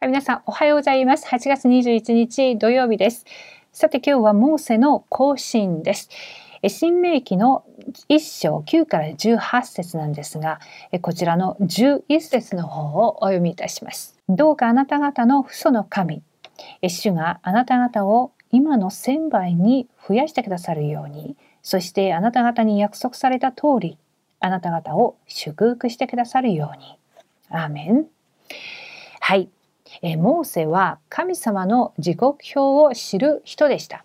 皆さんおはようございます。8月21日土曜日です。さて今日はモーセの行進です。新明記の1章9から18節なんですが、こちらの11節の方をお読みいたします。どうかあなた方の父祖の神、主があなた方を今の1000倍に増やしてくださるように、そしてあなた方に約束された通り、あなた方を祝福してくださるように。アーメン。はい。えモーセは神様の時刻表を知る人でした。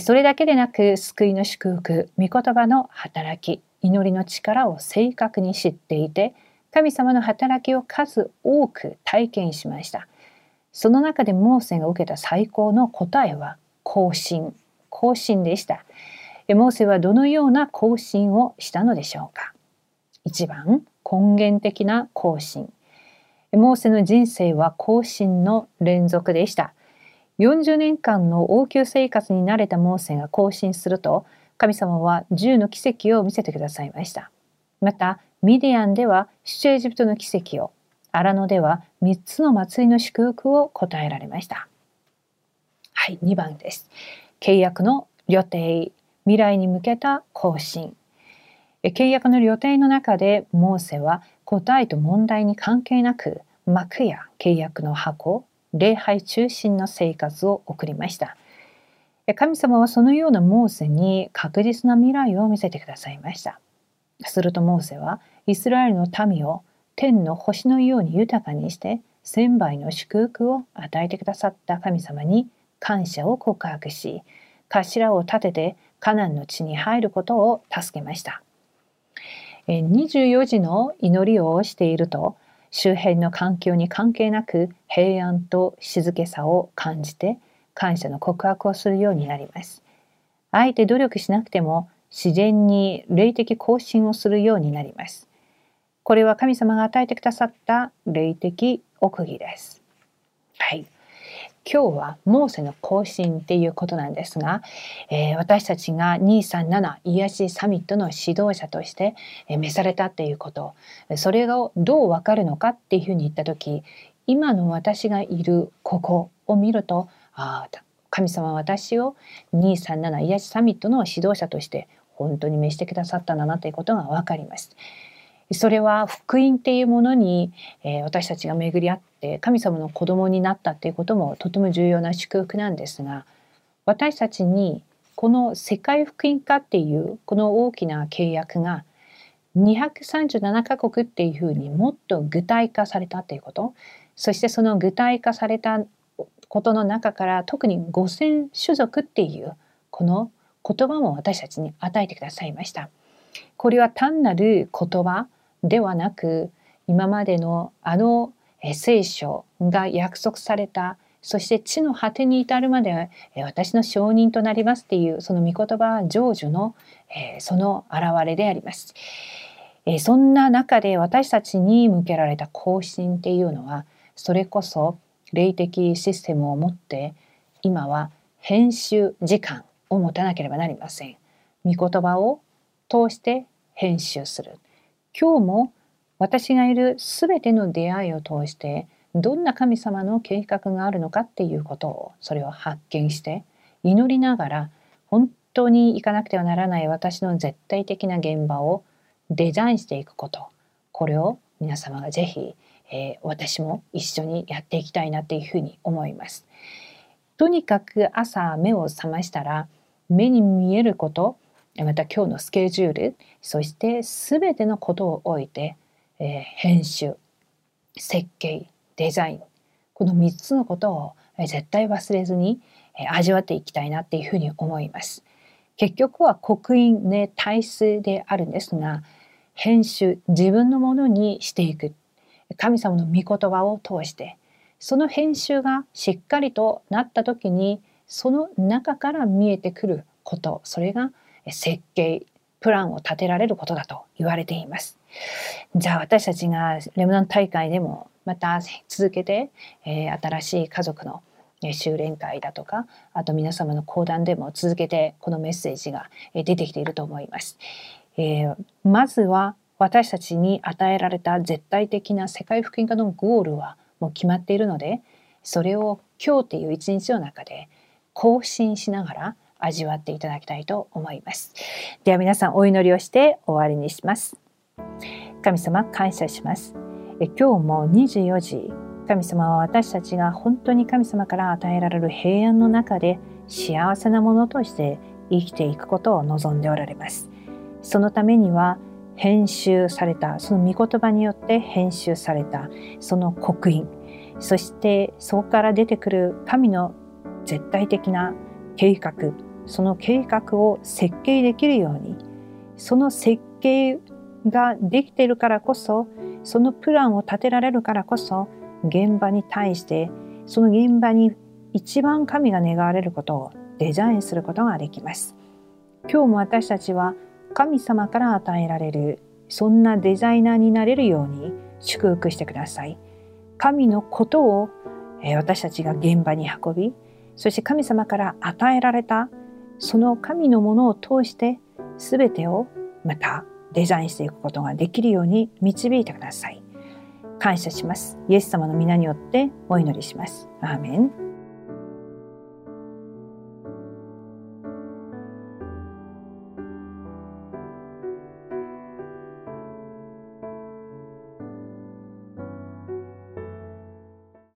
それだけでなく救いの祝福、御言葉の働き、祈りの力を正確に知っていて、神様の働きを数多く体験しました。その中でモーセが受けた最高の答えは更新、更新でした。モーセはどのような更新をしたのでしょうか？一番根源的な更新。モーセの人生は更新の連続でした。40年間の王宮生活に慣れたモーセが更新すると、神様は10の奇跡を見せてくださいました。また、ミディアンでは出エジプトの奇跡を、アラノでは3つの祭りの祝福を答えられました。はい、2番です。契約の予定、未来に向けた更新。契約の予定の中でモーセは答えと問題に関係なく幕や契約の箱礼拝中心の生活を送りました。神様はそのようなモーセに確実な未来を見せてくださいました。するとモーセはイスラエルの民を天の星のように豊かにして千倍の祝福を与えてくださった神様に感謝を告白し頭を立ててカナンの地に入ることを助けました。24時の祈りをしていると周辺の環境に関係なく平安と静けさを感じて感謝の告白をするようになります。あえて努力しなくても自然に霊的更新をするようになります。これは神様が与えてくださった霊的奥義です。今日はモーセの更新っていうことなんですが、えー、私たちが237癒しサミットの指導者として、召されたっていうことそれがどうわかるのかっていうふうに言った時今の私がいるここを見るとああ神様は私を237癒しサミットの指導者として本当に召してくださったんだなということがわかります。それは福音っていうものに、えー、私たちが巡り合って神様の子供になったっていうこともとても重要な祝福なんですが私たちにこの世界福音化っていうこの大きな契約が237カ国っていうふうにもっと具体化されたっていうことそしてその具体化されたことの中から特に5,000種族っていうこの言葉も私たちに与えてくださいました。これは単なる言葉ではなく今までのあの聖書が約束されたそして地の果てに至るまで私の証人となりますっていうその御言葉成就のその現れであります。そんな中で私たちに向けられた更新っていうのはそれこそ霊的システムを持って今は編集時間を持たなければなりません。御言葉を通して編集する。今日も私がいる全ての出会いを通してどんな神様の計画があるのかっていうことをそれを発見して祈りながら本当に行かなくてはならない私の絶対的な現場をデザインしていくことこれを皆様がぜひ、えー、私も一緒にやっていきたいなっていうふうに思います。とにかく朝目を覚ましたら目に見えることまた今日のスケジュールそして全てのことを置いて、えー、編集設計デザインこの3つのことを絶対忘れずに味わっていきたいなっていうふうに思います。結局は刻印ね体質であるんですが編集自分のものにしていく神様の御言葉を通してその編集がしっかりとなった時にその中から見えてくることそれが設計プランを立てられることだと言われています。じゃあ私たちがレムナン大会でもまた続けて、えー、新しい家族の修練会だとかあと皆様の講談でも続けてこのメッセージが出てきていると思います。えー、まずは私たちに与えられた絶対的な世界福音化のゴールはもう決まっているのでそれを今日っていう一日の中で更新しながら味わっていただきたいと思います。では皆さんお祈りをして終わりにします。神様感謝します。え今日も24時。神様は私たちが本当に神様から与えられる平安の中で幸せなものとして生きていくことを望んでおられます。そのためには編集されたその御言葉によって編集されたその刻印そしてそこから出てくる神の絶対的な計画その計画を設計できるようにその設計ができているからこそそのプランを立てられるからこそ現場に対してその現場に一番神が願われることをデザインすることができます。今日も私たちは神様から与えられるそんなデザイナーになれるように祝福してください。神のことを私たちが現場に運びそして神様から与えられたその神のものを通して全てをまたデザインしていくことができるように導いてください。感謝します。イエス様の皆によってお祈りします。アーメン。